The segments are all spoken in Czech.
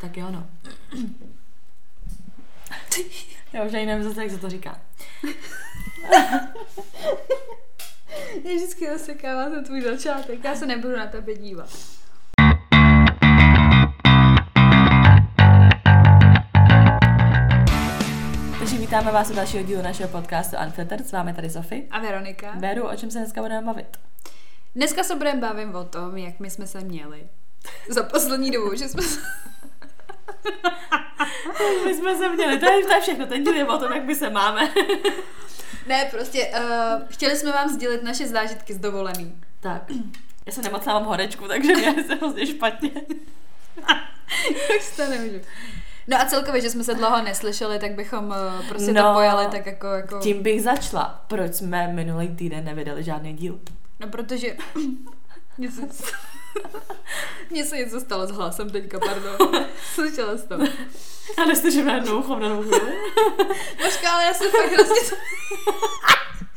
Tak jo, no. Já už ani nevím zase, jak se to říká. Já vždycky osekávám ten tvůj začátek, já se nebudu na tebe dívat. Takže vítáme vás u dalšího dílu našeho podcastu Unfiltered. S vámi tady Sofie. A Veronika? Veru, o čem se dneska budeme bavit? Dneska se budeme bavit o tom, jak my jsme se měli. Za poslední dobu, že jsme se... My jsme se měli, to je, to je všechno, ten díl je o tom, jak my se máme. ne, prostě uh, chtěli jsme vám sdělit naše zážitky z dovolený. Tak, já jsem nemocná, mám horečku, takže mě se hrozně špatně. Už to nemůžu. No a celkově, že jsme se dlouho neslyšeli, tak bychom uh, prostě no, to pojali tak jako, jako... Tím bych začala. Proč jsme minulý týden nevydali žádný díl? No protože... Mně se něco stalo s hlasem teďka, pardon. Slyšela jsi to. A neslyším na jednou ucho v danou chvíli. Počka, ale já jsem fakt hrozně...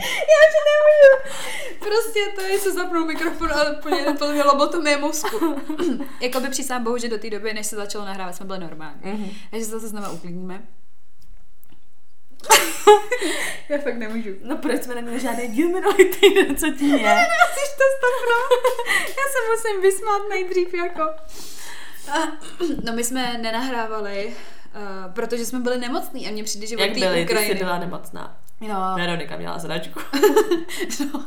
já už nemůžu. Prostě to je, se zapnul mikrofon a úplně úplně lobotomie mozku. Jakoby přísám bohu, že do té doby, než se začalo nahrávat, jsme byli normální. Mm-hmm. Takže se zase znova uklidníme. já fakt nemůžu. No proč jsme neměli žádný díl minulý týden, co ti je? Ne, musíš to stopnout. já se musím vysmát nejdřív jako. No my jsme nenahrávali, uh, protože jsme byli nemocní a mně přijde, že Jak byli, Ukrajiny... ty jsi byla nemocná. Jo. Veronika měla zračku. no.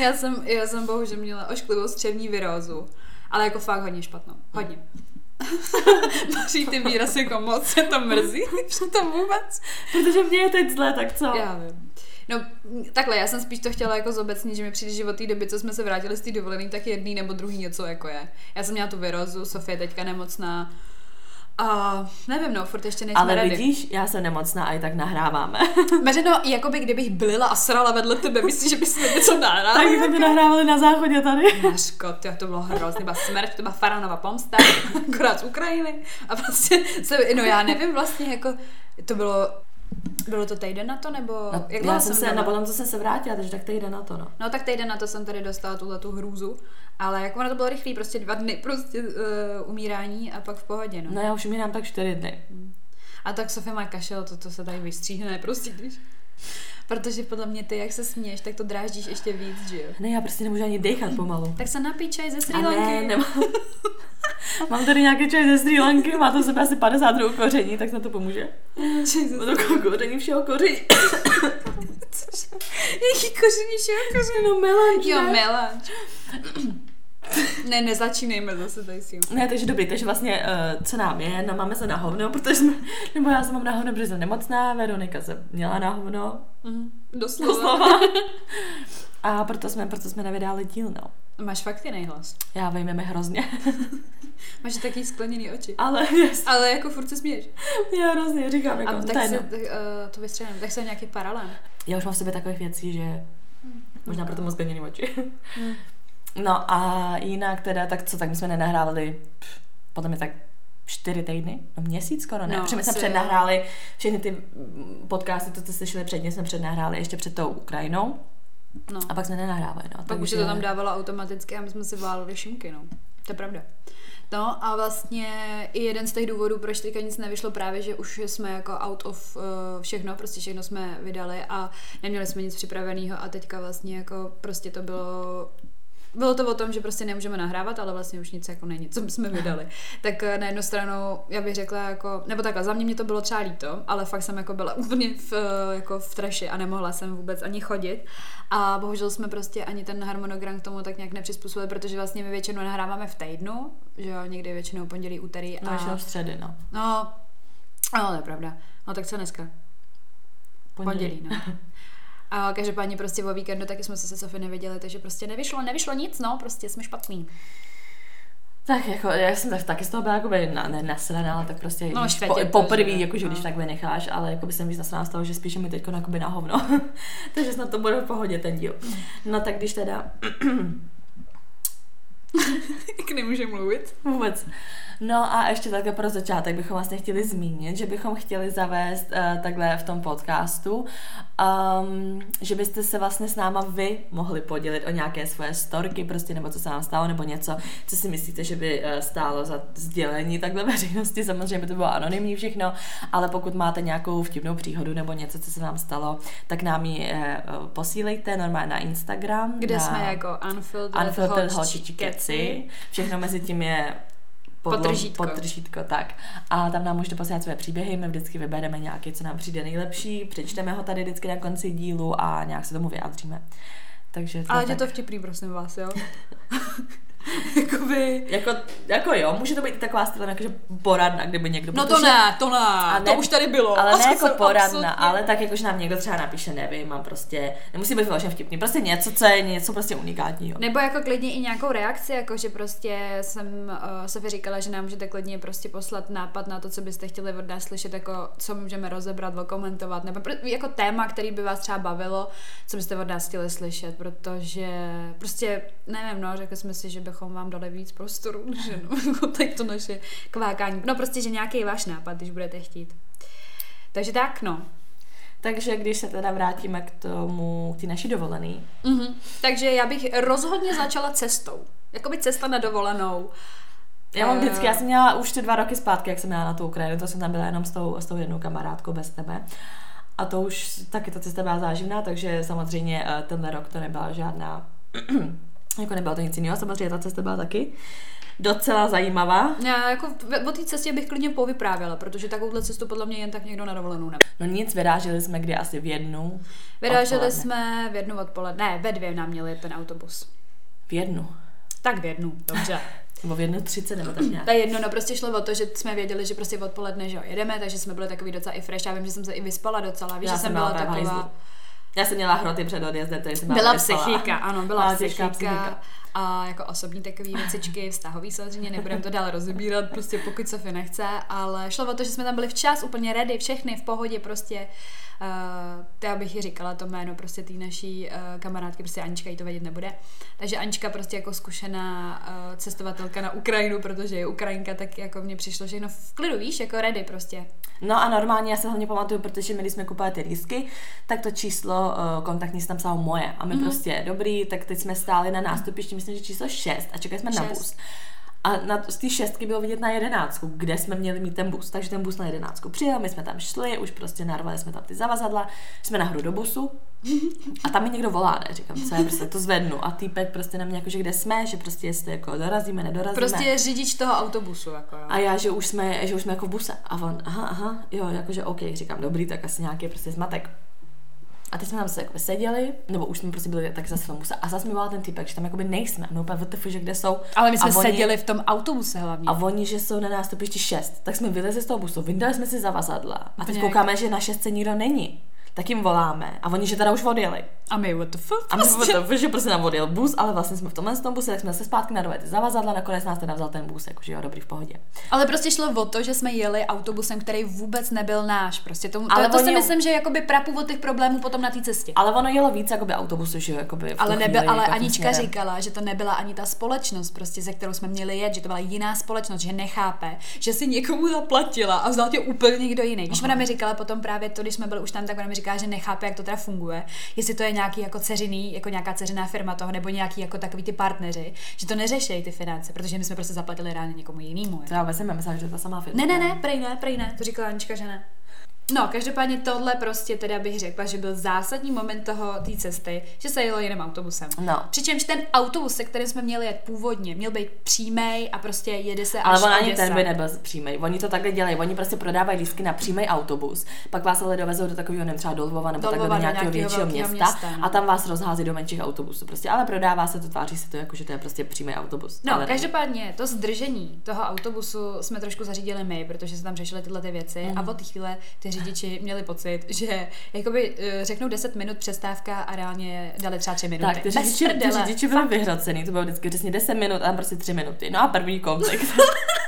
Já jsem, já jsem bohužel měla ošklivou střevní virózu, ale jako fakt hodně špatnou. Hodně. Maří ty výrazy jako moc se to mrzí, to vůbec. Protože mě je teď zlé, tak co? Já vím. No, takhle, já jsem spíš to chtěla jako zobecnit, že mi přijde, že od té doby, co jsme se vrátili z té dovolené, tak jedný nebo druhý něco jako je. Já jsem měla tu virozu, Sofie teďka nemocná, a nevím, no, furt ještě nejsme Ale ready. vidíš, já jsem nemocná a i tak nahráváme. Meře, no, jakoby kdybych blila a srala vedle tebe, myslíš, že bychom něco nahrávali? Tak bychom to nahrávali na záchodě tady. Maško, to, to bylo hrozně, byla smrt, to byla Faranova pomsta, akorát z Ukrajiny. A prostě, se, no já nevím vlastně, jako, to bylo bylo to týden na to, nebo no, jak Já jsem se, na potom, co jsem se vrátila, takže tak týden na to, no. No tak týden na to jsem tady dostala tuhle tu hrůzu, ale jako ono to bylo rychlý, prostě dva dny prostě uh, umírání a pak v pohodě, no. No já už umírám tak čtyři dny. A tak Sofie má kašel, to, to se tady vystříhne, prostě, když... Protože podle mě ty, jak se směješ, tak to dráždíš ještě víc, že jo? Ne, já prostě nemůžu ani dechat pomalu. Tak se napí čaj ze Sri Lanky. Ne, nemám. Mám tady nějaký čaj ze Sri Lanky, má to sebe asi 50 druhů koření, tak na to pomůže. Čaj ze Sri koření všeho koření. Jaký koření všeho koření? No melanč, Jo, melanč. ne, nezačínejme zase tady s tím. Ne, takže dobrý, takže vlastně, uh, co nám je, no máme se na hovno, protože jsme, nebo já jsem mám na hovno, protože jsem nemocná, Veronika se měla na hovno. Mm, doslova. doslova. A proto jsme, proto jsme nevydali díl, no. Máš fakt jiný hlas. Já vím, mi hrozně. Máš taky skleněný oči. Ale, yes. Ale jako furt se směješ. Já hrozně říkám, jako, A tak se, tak, uh, to vystřelím, tak se nějaký paralel. Já už mám v sobě takových věcí, že hmm. možná proto moc skleněný oči. Hmm. No a jinak teda, tak co, tak my jsme nenahrávali, pff, potom je tak čtyři týdny, no měsíc skoro, ne? No, Protože my jsme přednahráli všechny ty podcasty, to, co jste slyšeli předně, jsme přednahráli ještě před tou Ukrajinou. No. A pak jsme nenahrávali, no. Pak už se to tam dávalo automaticky a my jsme si válili šimky, no. To je pravda. No a vlastně i jeden z těch důvodů, proč teďka nic nevyšlo, právě, že už jsme jako out of uh, všechno, prostě všechno jsme vydali a neměli jsme nic připraveného a teďka vlastně jako prostě to bylo bylo to o tom, že prostě nemůžeme nahrávat, ale vlastně už nic jako není, co jsme vydali. tak eh, na jednu stranu, já bych řekla jako, nebo takhle, za mě mě to bylo třeba líto, ale fakt jsem jako byla úplně v, eh, jako v traši a nemohla jsem vůbec ani chodit. A bohužel jsme prostě ani ten harmonogram k tomu tak nějak nepřizpůsobili, protože vlastně my většinou nahráváme v týdnu, že jo, někdy většinou pondělí, úterý. A... No, v středy, no. No, no, to je pravda. No tak co dneska? Pondělí, pondělí no. A každopádně prostě o víkendu taky jsme se se Sofie neviděli, takže prostě nevyšlo, nevyšlo nic, no, prostě jsme špatný. Tak jako, já jsem tak, taky z toho byla jako na, ne nasraná, ale tak prostě no, po, poprvé, jako, že no. když tak vynecháš, ale jako by jsem víc nasraná z toho, že spíše mi teď na hovno. takže snad to bude v pohodě ten díl. No tak když teda Jak nemůže mluvit. Vůbec. No a ještě takhle pro začátek bychom vlastně chtěli zmínit, že bychom chtěli zavést uh, takhle v tom podcastu, um, že byste se vlastně s náma vy mohli podělit o nějaké svoje storky, prostě nebo co se vám stalo, nebo něco, co si myslíte, že by uh, stálo za sdělení takhle veřejnosti, samozřejmě by to bylo anonymní všechno, ale pokud máte nějakou vtipnou příhodu nebo něco, co se vám stalo, tak nám ji uh, posílejte normálně na Instagram. Kde na jsme jako unfiltered, Unfiltered holčičky Holčičky Keci. Všechno mezi tím je podlo- Podtržítko. podtržítko, tak. A tam nám můžete posílat své příběhy, my vždycky vybereme nějaký, co nám přijde nejlepší, přečteme ho tady vždycky na konci dílu a nějak se tomu vyjádříme. Takže to Ale tak. je to vtipný, prosím vás, jo? Jakoby... Jako, jako jo, může to být taková styl, jakože poradna, kdyby někdo... No to ne, to ne, A to už tady bylo. Ale ne jako poradna, absolutně- ale tak jakože nám někdo třeba napíše, nevím, mám prostě, nemusí být vyloženě vtipný, prostě něco, co je něco prostě unikátního. Nebo jako klidně i nějakou reakci, jako že prostě jsem uh, Sofie říkala, že nám můžete klidně prostě poslat nápad na to, co byste chtěli od nás slyšet, jako co můžeme rozebrat, komentovat, nebo jako téma, který by vás třeba bavilo, co byste od nás chtěli slyšet, protože prostě, nevím, no, řekli jsme si, že bychom vám dali víc prostoru, že no, jako tady to naše kvákání. No prostě, že nějaký váš nápad, když budete chtít. Takže tak, no. Takže když se teda vrátíme k tomu, k té naší dovolený, Mhm. Takže já bych rozhodně začala cestou. Jakoby cesta na dovolenou. Já mám Eh, vždycky, já jsem měla už ty dva roky zpátky, jak jsem měla na tu Ukrajinu, to jsem tam byla jenom s tou, s tou jednou kamarádkou bez tebe. A to už taky ta cesta byla záživná, takže samozřejmě eh, tenhle rok to nebyla žádná, jako nebylo to nic jiného, samozřejmě ta cesta byla taky docela zajímavá. Já jako o té cestě bych klidně povyprávěla, protože takovouhle cestu podle mě jen tak někdo na dovolenou ne. No nic, vyráželi jsme kdy asi v jednu. Vyráželi odpoledne. jsme v jednu odpoledne, ne, ve dvě nám měli ten autobus. V jednu. Tak v jednu, dobře. Nebo v jednu třicet, nebo tak nějak. To je jedno, no prostě šlo o to, že jsme věděli, že prostě odpoledne, že jo, jedeme, takže jsme byli takový docela i fresh. Já vím, že jsem se i vyspala docela, víš, Já že jsem byla byla taková... hajzlu. Já jsem měla hroty před odjezdem, takže jsem Byla vyspala. psychika, ano, byla Byla psychika. psychika. A jako osobní takové věcičky, vztahový samozřejmě, nebudeme to dál rozebírat, prostě pokud Sofie nechce, ale šlo o to, že jsme tam byli včas, úplně ready, všechny v pohodě, prostě Uh, to já bych ji říkala to jméno prostě té naší uh, kamarádky, prostě Anička jí to vědět nebude. Takže Anička prostě jako zkušená uh, cestovatelka na Ukrajinu, protože je Ukrajinka, tak jako mně přišlo všechno v klidu, víš, jako ready prostě. No a normálně já se hlavně pamatuju, protože my, když jsme kupovali ty lístky, tak to číslo uh, kontaktní se tam psalo moje. A my Mhm. mm-hmm. prostě, dobrý, tak teď jsme stáli na nástupišti, myslím, že číslo 6 a čekali jsme na Šest. bus. A na, z té šestky bylo vidět na jedenáctku, kde jsme měli mít ten bus. Takže ten bus na jedenáctku přijel, my jsme tam šli, už prostě narvali jsme tam ty zavazadla, jsme nahoru do busu a tam mi někdo volá, ne? Říkám, co je, prostě to zvednu. A týpek prostě na mě jako, že kde jsme, že prostě jestli jako dorazíme, nedorazíme. Prostě je řidič toho autobusu, jako jo. A já, že už jsme, že už jsme jako v buse. A on, aha, aha, jo, jakože OK, říkám, dobrý, tak asi nějaký prostě zmatek. A teď jsme tam se jako seděli, nebo už jsme prostě byli tak zase v tom buse a zase mi volal ten typek, že tam jakoby nejsme. A my úplně WTF, že kde jsou. Ale my jsme a oni, seděli v tom autobuse hlavně. A oni, že jsou na nástupišti 6, tak jsme vylezli z toho busu, vyndali jsme si zavazadla. A teď koukáme, že na šestce nikdo není. Tak jim voláme. A oni, že teda už odjeli. A my, what the fuck? A my jsme to, že prostě nám odjel bus, ale vlastně jsme v tomhle tom buse, tak jsme se zpátky nadovali ty zavazadla, nakonec nás teda vzal ten bus, jakože jo, dobrý v pohodě. Ale prostě šlo o to, že jsme jeli autobusem, který vůbec nebyl náš. Prostě to, Ale to, to si oni- myslím, že je jakoby prapůvod těch problémů potom na té cestě. Ale ono jelo víc jakoby autobusu, že jo, jakoby v Ale, nebyl, chvíli, ale jako Anička směrem. říkala, že to nebyla ani ta společnost, prostě, ze kterou jsme měli jet, že to byla jiná společnost, že nechápe, že si někomu zaplatila a vzal tě úplně někdo jiný. Když ona mi říkala potom právě to, když jsme byli už tam, tak ona mi říká, že nechápe, jak to teda funguje, jestli to je nějaký jako ceřiný, jako nějaká ceřiná firma toho, nebo nějaký jako takový ty partneři, že to neřeší ty finance, protože my jsme prostě zaplatili reálně někomu jinému. Já vůbec nevím, myslím, že to je ta samá firma. Ne, ne, ne, prej ne, prej ne, to říkala Anička, že ne. No, každopádně tohle prostě teda bych řekla, že byl zásadní moment toho té cesty, že se jelo jiným autobusem. No. Přičemž ten autobus, se kterým jsme měli jet původně, měl být přímý a prostě jede se až Ale on ani ten by nebyl přímý. Oni to takhle dělají. Oni prostě prodávají lístky na přímý autobus, pak vás ale dovezou do takového, nevím, třeba do Lvova nebo Do takhle do nějakého většího města, města, no. a tam vás rozhází do menších autobusů. Prostě, ale prodává se to, tváří se to jako, že to je prostě přímý autobus. No, ale každopádně to zdržení toho autobusu jsme trošku zařídili my, protože se tam řešily tyhle ty věci Mhm. a od té chvíle ty řidiči měli pocit, že jakoby eh, řeknou 10 minut přestávka a reálně dali třeba 3 minuty. Tak, ty řidiči, ty řidiči byli vyhrocený, to bylo vždycky přesně 10 minut a prostě 3 minuty. No a první konflikt.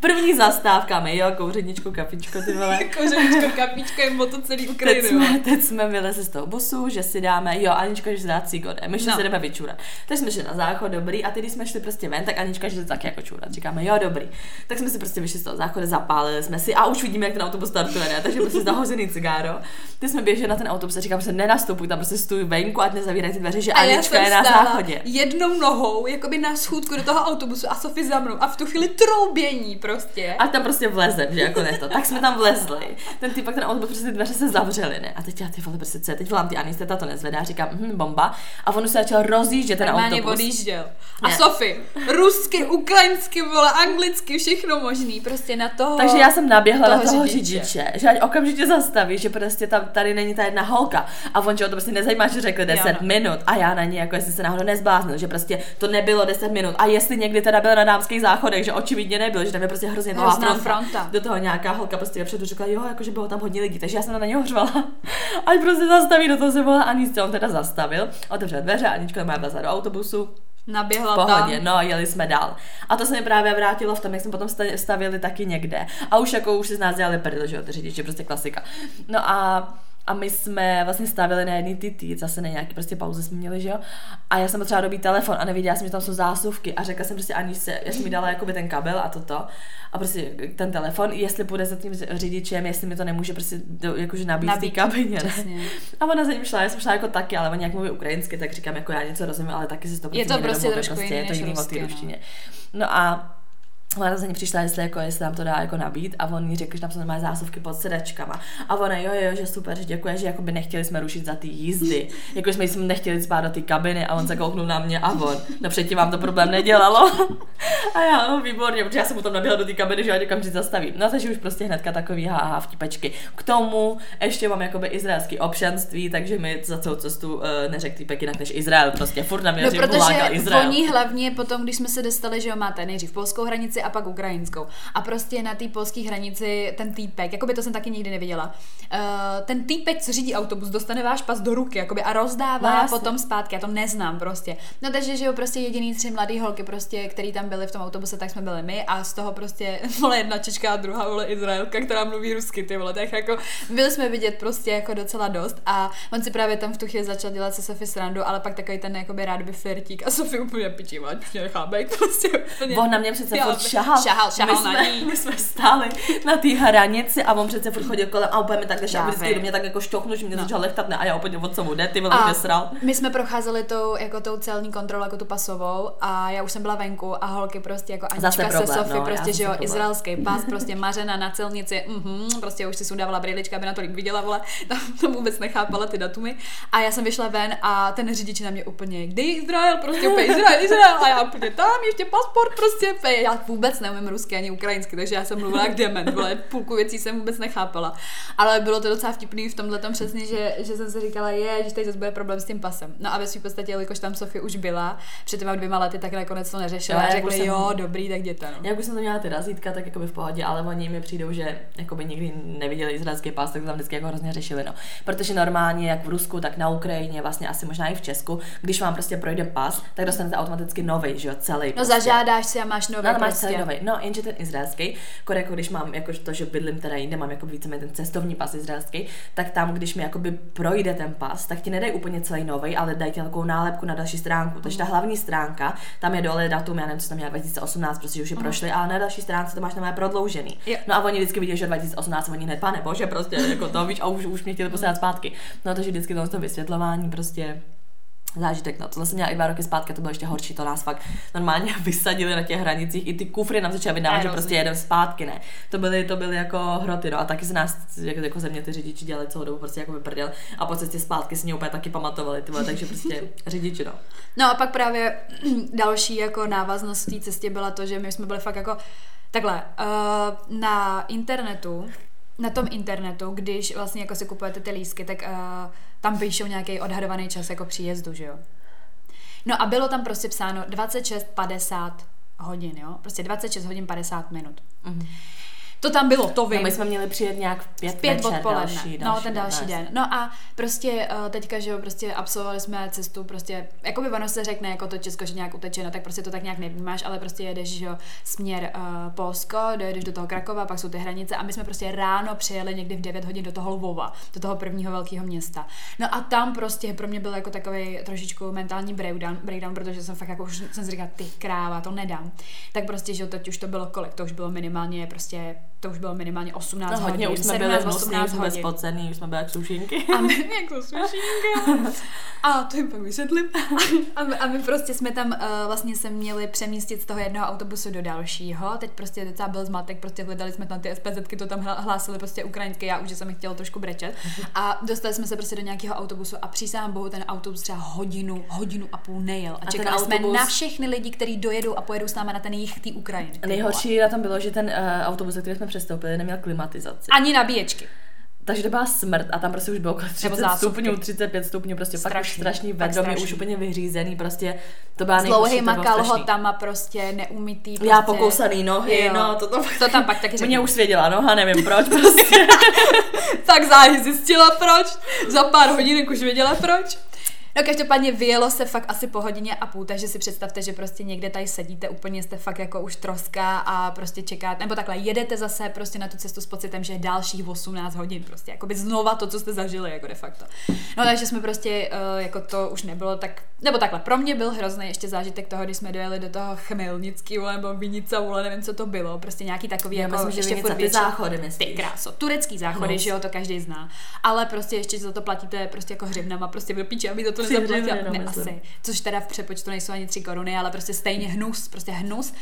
První zastávka, my jo, kouřeničko, kapičko, ty vole. Kouřeničko, kapičko je moto celý Teď Ukrajiny. jsme, teď jsme vylezli z toho busu, že si dáme, jo, Anička, že si dá cigone, my že No. si jdeme vyčurat. Tak jsme šli na záchod, dobrý, a teď, jsme šli prostě ven, tak Anička, že taky jako čurat. Říkáme, jo, dobrý. Tak jsme si prostě vyšli z toho záchodu, zapálili jsme si a už vidíme, jak ten autobus startuje, ne? takže prostě zahozený cigáro. Ty jsme běželi na ten autobus a říkám, že nenastupuj, tam prostě stůj venku, ať nezavírají ty dveře, že A Anička je na záchodě. jednou nohou, jakoby na schůdku do toho autobusu a Sofie za mnou a v tu chvíli troubění prostě. A tam prostě vlezem, že jako ne to. Tak jsme tam vlezli. Ten typ, ten autobus, prostě ty dveře se zavřely, ne? A teď já ty vole, prostě co je? Teď volám ty Anis, ta to nezvedá, říkám, hm, bomba. A on už se začal rozjíždět ten Normálně autobus. odjížděl. A Ne. Sofie, rusky, ukrajinsky, vole, anglicky, všechno možný, prostě na toho. Takže já jsem naběhla toho na toho řidiče. řidiče. že ať okamžitě zastaví, že prostě tam tady není ta jedna holka. A on, že ho to prostě nezajímá, že řekl 10 no. minut. A já na ní, jako jestli se náhodou nezbláznil, že prostě to nebylo 10 minut. A jestli někdy teda byl na dámských záchodech, že očividně nebyl, že tam je prostě hrozně Hrozná fronta. fronta. Do toho nějaká holka prostě vepředu řekla, jo, jakože bylo tam hodně lidí, takže já jsem na něho řvala. Ať prostě zastaví, do toho se volá Anice, on teda zastavil, otevřel dveře, Anička má vlezla do autobusu, Naběhla pohodě, tam. no, jeli jsme dál. A to se mi právě vrátilo v tom, jak jsme potom sta- stavili taky někde. A už jako už si z nás dělali prdel, že jo, ty řidiči, prostě klasika. No a a my jsme vlastně stavili na jedný ty zase na nějaký prostě pauze jsme měli, že jo. A já jsem potřeba dobít telefon a nevěděla jsem, že tam jsou zásuvky. A řekla jsem prostě Aničce, já jsem mi dala jakoby ten kabel a toto. A prostě ten telefon, jestli půjde za tím řidičem, jestli mi to nemůže prostě do, jakože nabít, nabít v té kabině. ne? A ona za ním šla, já jsem šla jako taky, ale oni jak mluví ukrajinsky, tak říkám, jako já něco rozumím, ale taky si to Je to prostě trošku prostě jiný je to jiný o té no. ruštině. No a Ona za ní přišla, jestli, jako, jestli nám to dá jako nabít a on jí řekl, že tam jsou normálně zásuvky pod sedačkama. A ona, jo, jo, že super, že děkuje, že jakoby nechtěli jsme rušit za ty jízdy. Jako jsme jsme nechtěli spát do té kabiny a on se kouknul na mě a on, no předtím vám to problém nedělalo. a já, no výborně, protože já jsem mu tam naběhla do té kabiny, že já někam zastavím. No takže už prostě hnedka takový haha vtipečky. K tomu ještě mám jakoby izraelský občanství, takže mi za celou cestu uh, neřekl týpek jinak než Izrael. Prostě furt na mě No, no, protože Izrael. oni hlavně potom, když jsme se dostali, že jo, máte nejdřív polskou hranici a pak ukrajinskou. A prostě na té polské hranici ten týpek, jakoby to jsem taky nikdy neviděla, uh, ten týpek, co řídí autobus, dostane váš pas do ruky jakoby, a rozdává No, potom zpátky. Já to neznám prostě. No takže, že jo, prostě jediný tři mladý holky, prostě, který tam byly v tom autobuse, tak jsme byli my a z toho prostě, vole, jedna Čečka a druhá, vole, Izraelka, která mluví rusky, ty vole, tak jako byli jsme vidět prostě jako docela dost a on si právě tam v tu chvíli začal dělat se Sofie srandu, ale pak takový ten jakoby rád by flirtík a Sofie úplně pičí, ať už mě nechá být, prostě. On na mě přece furt šahal. šahal, šahal my na jsme, ní. My jsme stáli na té hranici a on přece furt chodil kolem a úplně mi takhle Já vždycky do mě tak jako šťouchnu, že mě No. začal lechtat, ne, a já úplně od co mu jde, ty vole, mě sral. my jsme procházeli tou, jako tou celní kontrolou, jako tu pasovou a já už jsem byla venku a holky prostě jako Zase Anička se problém, Sofie, no, prostě, že jo, zase problém. izraelský pas, prostě mařena na celnici, mhm, prostě už si sundávala brýlička, aby na tolik viděla, vole, tam to vůbec nechápala ty datumy. A já jsem vyšla ven a ten řidič na mě úplně, kde je Izrael, prostě úplně Izrael, Izrael, a já úplně tam, ještě pasport, prostě, já vůbec neumím rusky ani ukrajinsky, takže já jsem mluvila jak dement, vole, půlku věcí jsem vůbec nechápala. Ale bylo to docela vtipný v tomhle tom přesně, že, že jsem si říkala, je, že tady zase bude problém s tím pasem. No a ve svým podstatě, jelikož tam Sofie už byla, před těma dvěma lety, tak nakonec to neřešila. Jo, a jak řekli, už jsem- jo, dobrý, tak jděte. No. Jak už jsem to měla ty razítka, tak jako by v pohodě, ale oni mi přijdou, že jako by nikdy neviděli izraelský pás, tak tam vždycky jako hrozně řešili. No. Protože normálně, jak v Rusku, tak na Ukrajině, vlastně asi možná i v Česku, když vám prostě projde pas, tak dostanete automaticky nový, že jo, celý. No prostě. zažádáš si a máš No, ale máš prostě. celý nový. No, jenže ten izraelský, jako, jako když mám jako to, že bydlím teda jinde, mám jako víceméně ten cestovní pas izraelský, tak tam, když mi jakoby projde ten pas, tak ti nedají úplně celý nový, ale dají ti takovou nálepku na další stránku. Takže ta hlavní stránka, tam je dole datum, já nevím, co tam je 2018, prostě už je prošli, ale na další stránce to máš na prodloužený. Jo. No a oni vždycky vidí, že 2018, oni hned, pane bože, prostě jako to víš, a už, už mě chtěli poslat zpátky. No takže vždycky to vysvětlování prostě zážitek. No, tohle jsem měla i dva roky zpátky, to bylo ještě horší, to nás fakt normálně vysadili na těch hranicích, i ty kufry nám začaly vydávat, že prostě jedeme zpátky, ne. To byly, to byly jako hroty, no a taky se nás jako, jako země ty řidiči dělali celou dobu prostě jako vyprdel a po cestě zpátky si mě úplně taky pamatovali, ty vole, takže prostě řidiči, no. No a pak právě další jako návaznost v té cestě byla to, že my jsme byli fakt jako takhle, uh, na internetu, na tom internetu, když vlastně jako si kupujete ty lístky, tak uh, tam píšou nějaký odhadovaný čas jako příjezdu, že jo. No a bylo tam prostě psáno 26-50 hodin, jo, prostě 26 hodin 50 minut. Mhm. To tam bylo, to vím. No, my jsme měli přijet nějak v pět, pět večer, odpoledne. další, no, ten další den. No a prostě uh, teďka, že jo, prostě absolvovali jsme cestu, prostě, jako by ono se řekne, jako to Česko, že nějak uteče, no tak prostě to tak nějak nevnímáš, ale prostě jedeš, že jo, směr uh, Polsko, dojedeš do toho Krakova, pak jsou ty hranice a my jsme prostě ráno přijeli někdy v 9 hodin do toho Lvova, do toho prvního velkého města. No a tam prostě pro mě byl jako takový trošičku mentální breakdown, breakdown, protože jsem fakt jako už jsem si říkala, ty kráva, to nedám. Tak prostě, že jo, teď už to bylo kolik, to už bylo minimálně prostě, to už bylo minimálně 18 No, hodně hodin, už jsme 17, byli hnusní, 18 už jsme hodin. spocený, už jsme byli jak sušinky. A my, jak to sušínka. A to jim pak vysvětlím. A my, a my prostě jsme tam uh, vlastně se měli přemístit z toho jednoho autobusu do dalšího. Teď prostě docela byl zmatek, prostě hledali jsme tam ty SPZky, to tam hlásili prostě ukrajinské, já už jsem jich chtěla trošku brečet. A dostali jsme se prostě do nějakého autobusu a přísahám bohu ten autobus třeba hodinu, hodinu a půl nejel. A, ten čekali jsme autobus- na všechny lidi, kteří dojedou a pojedou s náma na ten jich té Ukrajiny. Nejhorší na tom bylo, že ten uh, autobus, který jsme přestoupili, neměl klimatizaci. Ani nabíječky. Takže to byla smrt a tam prostě už bylo okolo 30 zásuvky. stupňů, 35 stupňů, prostě fakt už Strašný, strašný mě už strašný. úplně vyřízený, prostě to byla S nejhorší, to dlouhýma bylo strašný. kalhotama prostě neumytý. Prostě, Já pokousaný nohy, Jo. no, to, to, To tam pak taky Mě řeknu. už svěděla noha, nevím proč, prostě. tak záhy zjistila proč, za pár hodinek už věděla proč. No každopádně vyjelo se fakt asi po hodině a půl, takže si představte, že prostě někde tady sedíte, úplně jste fakt jako už troska a prostě čekáte, nebo takhle jedete zase prostě na tu cestu s pocitem, že je dalších 18 hodin prostě, jako by znova to, co jste zažili, jako de facto. No takže jsme prostě, uh, jako to už nebylo tak, nebo takhle, pro mě byl hrozný ještě zážitek toho, když jsme dojeli do toho Chmelnického nebo Vinica, vole, nevím, co to bylo, prostě nějaký takový Já jako myslím, že ještě furt ty záchody, Ty myslíš? kráso, turecký záchody, No. že jo, to každý zná. Ale prostě ještě za to platíte prostě jako hřivnama, prostě do píče, aby to to nezaplatila. no, ne, asi. Což teda v přepočtu nejsou ani tři koruny, ale prostě stejně hnus, prostě hnus.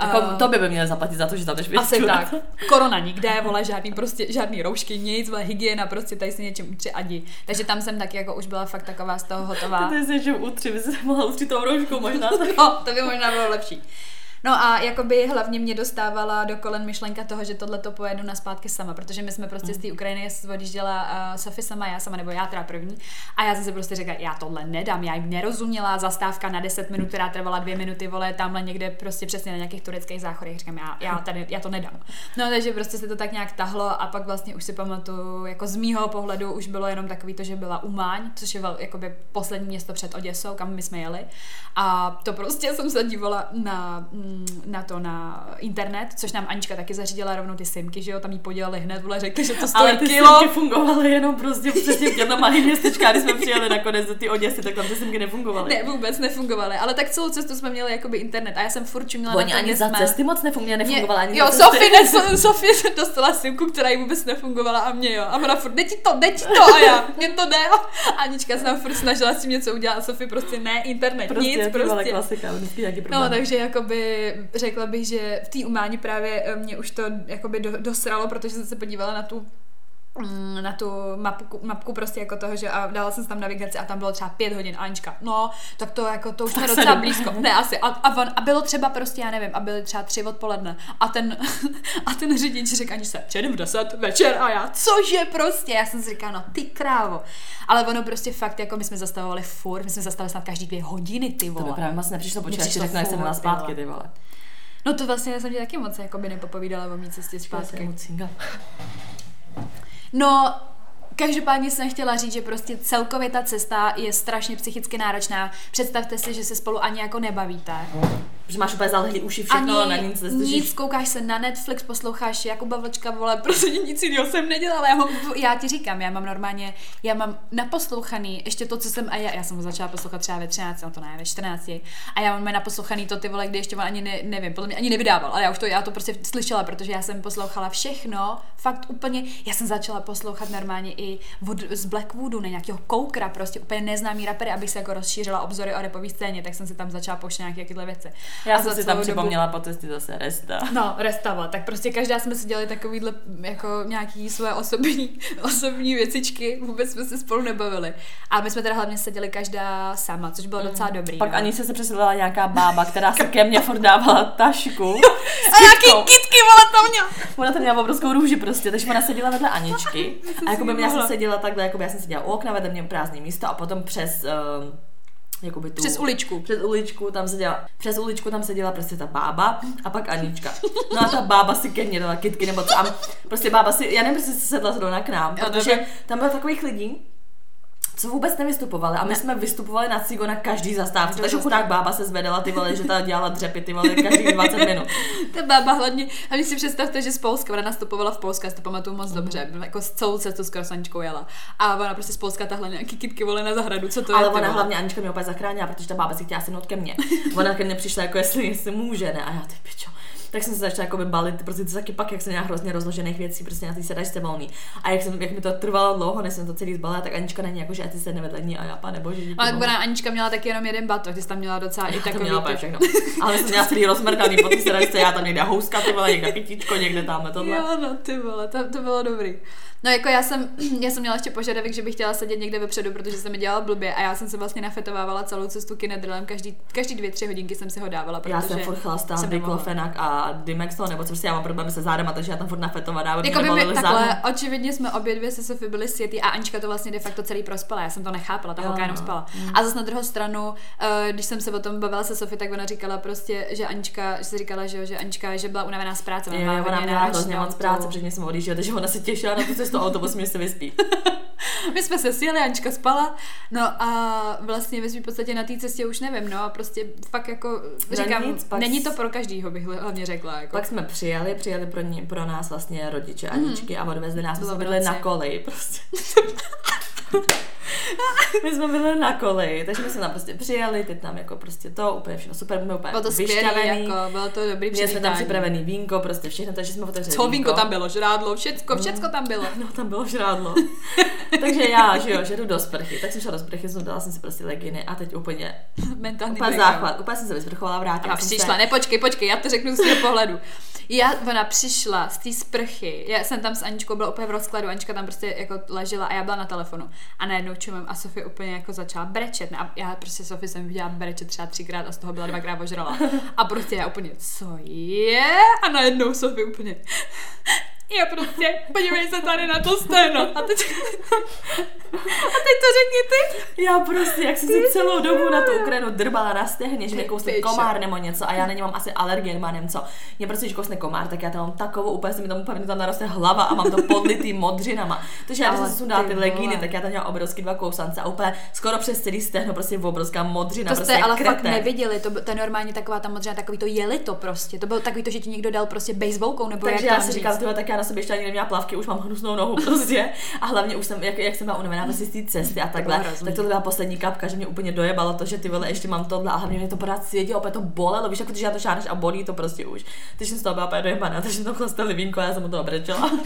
Jako, Eh, to by by měli zaplatit za to, že tam jdeš asi tak. Korona nikde, vole, žádný prostě, žádný roušky, nic, vole, hygiena, prostě tady si něčem utři adi. Takže tam jsem taky jako už byla fakt taková z toho hotová. Ty jsi že utři, by se mohla utřít tou rouškou možná. No, to by možná bylo lepší. No a jakoby hlavně mě dostávala do kolen myšlenka toho, že tohle to pojedu na zpátky sama, protože my jsme prostě z té Ukrajiny odjížděla uh, Sofie sama, já sama, nebo já teda první. A já jsem si prostě řekla, já tohle nedám, já jim nerozuměla, zastávka na 10 minut, která trvala dvě minuty, vole, tamhle někde prostě přesně na nějakých tureckých záchodech, říkám, já, já, tady, já to nedám. No takže prostě se to tak nějak tahlo a pak vlastně už si pamatuju, jako z mýho pohledu už bylo jenom takový to, že byla Umáň, což je vel, jakoby poslední město před Oděsou, kam my jsme jeli. A to prostě jsem se dívala na, mm, na to na internet, což nám Anička taky zařídila rovnou ty simky, že jo, tam jí podělali hned, vole, řekli, že to stojí Ale ty kilo. simky fungovaly jenom prostě přesně v těmto malých městečkách, když jsme přijeli nakonec do ty Oděsy, tak tam ty simky nefungovaly. Ne, vůbec nefungovaly, ale tak celou cestu jsme měli jakoby internet a já jsem furt čuměla Oni ani za jsme. cesty moc nefungovaly, nefungovala ani jo. Sofie, ne, Sofie dostala simku, která jí vůbec nefungovala a mě jo. A ona furt, jde ti to, jde ti to a já, mě to jde. A Anička se nám furt snažila s tím něco udělat a Sofie prostě ne, internet, Prostě, nic, prostě. klasika, vždycky nějaký No, takže jakoby řekla bych, že v té umání právě eh, mě už to jakoby do, dosralo, protože jsem se podívala na tu na tu mapku, mapku prostě jako toho, že a dala jsem tam navigaci a tam bylo třeba pět hodin Anička. No, tak to jako to už jsme docela blízko. Ne, asi. A, a, on, a, bylo třeba prostě, já nevím, a byly třeba tři odpoledne. A ten, a ten řidič řekl Aničce, přijedem v 10 večer a já, cože prostě? Já jsem si říkala, no ty krávo. Ale ono prostě fakt, jako my jsme zastavovali furt, my jsme zastavili snad každý dvě hodiny, ty To vole. by právě moc nepřišlo, řeknu, jak jsem zpátky, ty vole. No to vlastně jsem ti taky moc jako by nepopovídala o mý cestě zpátky. No, každopádně jsem chtěla říct, že prostě celkově ta cesta je strašně psychicky náročná. Představte si, že se spolu ani jako nebavíte. Že máš úplně zalehlý uši všechno, ani na nic neslyšíš. nic, koukáš se na Netflix, posloucháš Jakuba Vlčka, vole, prostě nic jiného jsem nedělala. Já, mám, já ti říkám, já mám normálně, já mám naposlouchaný, ještě to, co jsem, a já, já jsem ho začala poslouchat třeba ve 13, no to ne, ve 14. A já mám naposlouchaný to ty vole, kdy ještě on ani ne, nevím, podle mě ani nevydával, ale já už to, já to prostě slyšela, protože já jsem poslouchala všechno, fakt úplně, já jsem začala poslouchat normálně i od, z Blackwoodu, na nějakého koukra, prostě úplně neznámý rapery, abych se jako rozšířila obzory o repový scéně, tak jsem si tam začala pouštět nějaké věci. Já A jsem si tam celou dobu- připomněla po cestě zase Resta. No, restava. Tak prostě každá jsme si dělali takovýhle jako nějaký své osobní, osobní věcičky, vůbec jsme se spolu nebavili. A my jsme teda hlavně seděli každá sama, což bylo docela dobrý. Pak no. ani se se přesedlala nějaká bába, která se ke mně furt dávala tašku. A nějaký kitky, vole, tam měl. Ona tam měla obrovskou růži prostě, takže ona seděla vedle Aničky. A jako by já jsem seděla takhle, jako by já jsem seděla u okna, vedle mě prázdné místo a potom přes uh, jakoby tu, Přes uličku. Přes uličku tam seděla, přes uličku tam seděla prostě ta bába a pak Anička. No a ta bába si ke mně dala kitky nebo co. A prostě bába si, já nevím, prostě se sedla zrovna k nám, protože tam bylo takových lidí, co vůbec nevystupovali a my Ne. jsme vystupovali na Cigo na každý zastávce, takže chudák bába se zvedala ty vole, že ta dělala dřepy ty vole každých 20 minut. Ta bába hlavně, a vy si představte, že z Polska, ona nastupovala v Polsku, si to pamatuju moc dobře, jako s celou cestu s krosaničkou jela. A ona prostě z Polska tahla nějaký kitky vole na zahradu, co to je? Ale ona vole? hlavně Anička mě opět zachránila, protože ta bába si chtěla sednout ke mně. Ona ke mně přišla jako jestli, jestli může, ne? A já ty pičo. Tak jsem se začala jako balit, prostě to taky pak, jak jsem měla hrozně rozložených věcí, prostě na té sedačce volný. A jak, jsem, jak mi to trvalo dlouho, než jsem to celý zbalila, tak Anička není jako, že a ty sedne vedle ní a já, pane bože, Ale bohu. ona Anička měla taky jenom jeden batoh, ty jsi tam měla docela i Já to takový měla ty... všechno. Ale jsem měla celý rozmrdaný po té sedačce, já tam někde houska, ty vole, někde pitíčko, někde tamhle tohle. Jo, no ty vole, to, to bylo dobrý. No jako já jsem, já jsem měla ještě požadavek, že bych chtěla sedět někde vepředu, protože jsem mi dělala blbě a já jsem se vlastně nafetovávala celou cestu kinedrolem, každý, každý dvě, tři hodinky jsem si ho dávala, protože Já jsem furt nemohla. diklofenak a Dimexol, nebo co prostě já mám problémy se zádama, takže já tam furt nafetovaná, aby Jako by mě takhle, očividně jsme obě dvě se Sofie byli světý a Anička to vlastně de facto celý prospala. Já jsem to nechápala, ta holka jenom no. spala. A zase na druhou stranu, eh, když jsem se o tom bavila se Sofie, tak ona říkala prostě, že Anička, že si říkala, že, že Anička, že byla unavená z práce. Jo, má ona měla hrozně moc práce, předtím jsem odjížděla, takže ona se těšila na tu cestu autobus, mě se vyspí. My jsme se sjeli, Anička spala, no a vlastně ve svým podstatě na té cestě už nevím, no a prostě fakt jako, No říkám, nic, pak není to pro každýho, bych hlavně řekla. Jako. Pak jsme přijeli, přijeli pro, ní, pro nás vlastně rodiče Aničky a odvezli nás, jsme v byli na koleji prostě. my jsme byli na koleji, takže my jsme tam prostě přijeli, teď tam jako prostě to, úplně všechno super, my úplně bylo to vyšťavený. jako, bylo to dobrý Měli jsme tam připravený vínko, prostě všechno, takže jsme otevřeli Co vínko tam bylo, žrádlo, všecko, všecko tam bylo. No, tam bylo žrádlo. takže já, že jo, že jdu do sprchy, tak jsem šla do sprchy, dala jsem si prostě leginy a teď úplně, Mentální úplně záchvat, úplně jsem se vysprchovala, vrátila A přišla, se. ne, počkej, počkej, já to řeknu z tvého pohledu. Já, ona přišla z té sprchy, já jsem tam s Aničkou byla úplně v rozkladu, Anička tam prostě jako ležela a já byla na telefonu. A najednou čumím a Sofie úplně jako začala brečet. A já prostě Sofie jsem viděla brečet třeba třikrát a z toho byla dvakrát ožrala. A prostě já úplně, co je? A najednou Sofie úplně, já prostě, podívej se tady na to steno. A teď, a teď to řekni ty. Já prostě, jak jsem se celou dobu na tu Ukrajinu drbala na stehně, že mě kousne komár nebo něco a já na ně mám asi alergie nebo nevím co. Mě prostě, když kousne komár, tak já tam mám takovou, úplně se mi tam úplně tam naroste hlava a mám to podlitý modřinama. Takže já, když jsem sundala ty legíny, tak já tam měla obrovský dva kousance a úplně skoro přes celý stehno, prostě obrovská modřina. To prostě jste ale fakt kreten. neviděli, to, to je normálně taková ta modřina, takový to jeli to prostě. To bylo takový to, že ti někdo dal prostě baseballkou, nebo Takže jak já to si říkám, tak já na sobě ještě ani neměla plavky, už mám hnusnou nohu prostě. A hlavně už jsem, jak, jak jsem byla unavená prostě z té cesty a takhle, hrozný. tak to byla poslední kapka, že mě úplně dojebala to, že ty vole ještě mám tohle a hlavně mě to pořád svědělo, opět to bolelo, víš, jako když já to šáneš a bolí to prostě už. Teď jsem z toho byla úplně dojebaná, takže jsem to chlastali vínko a já jsem u toho brečela.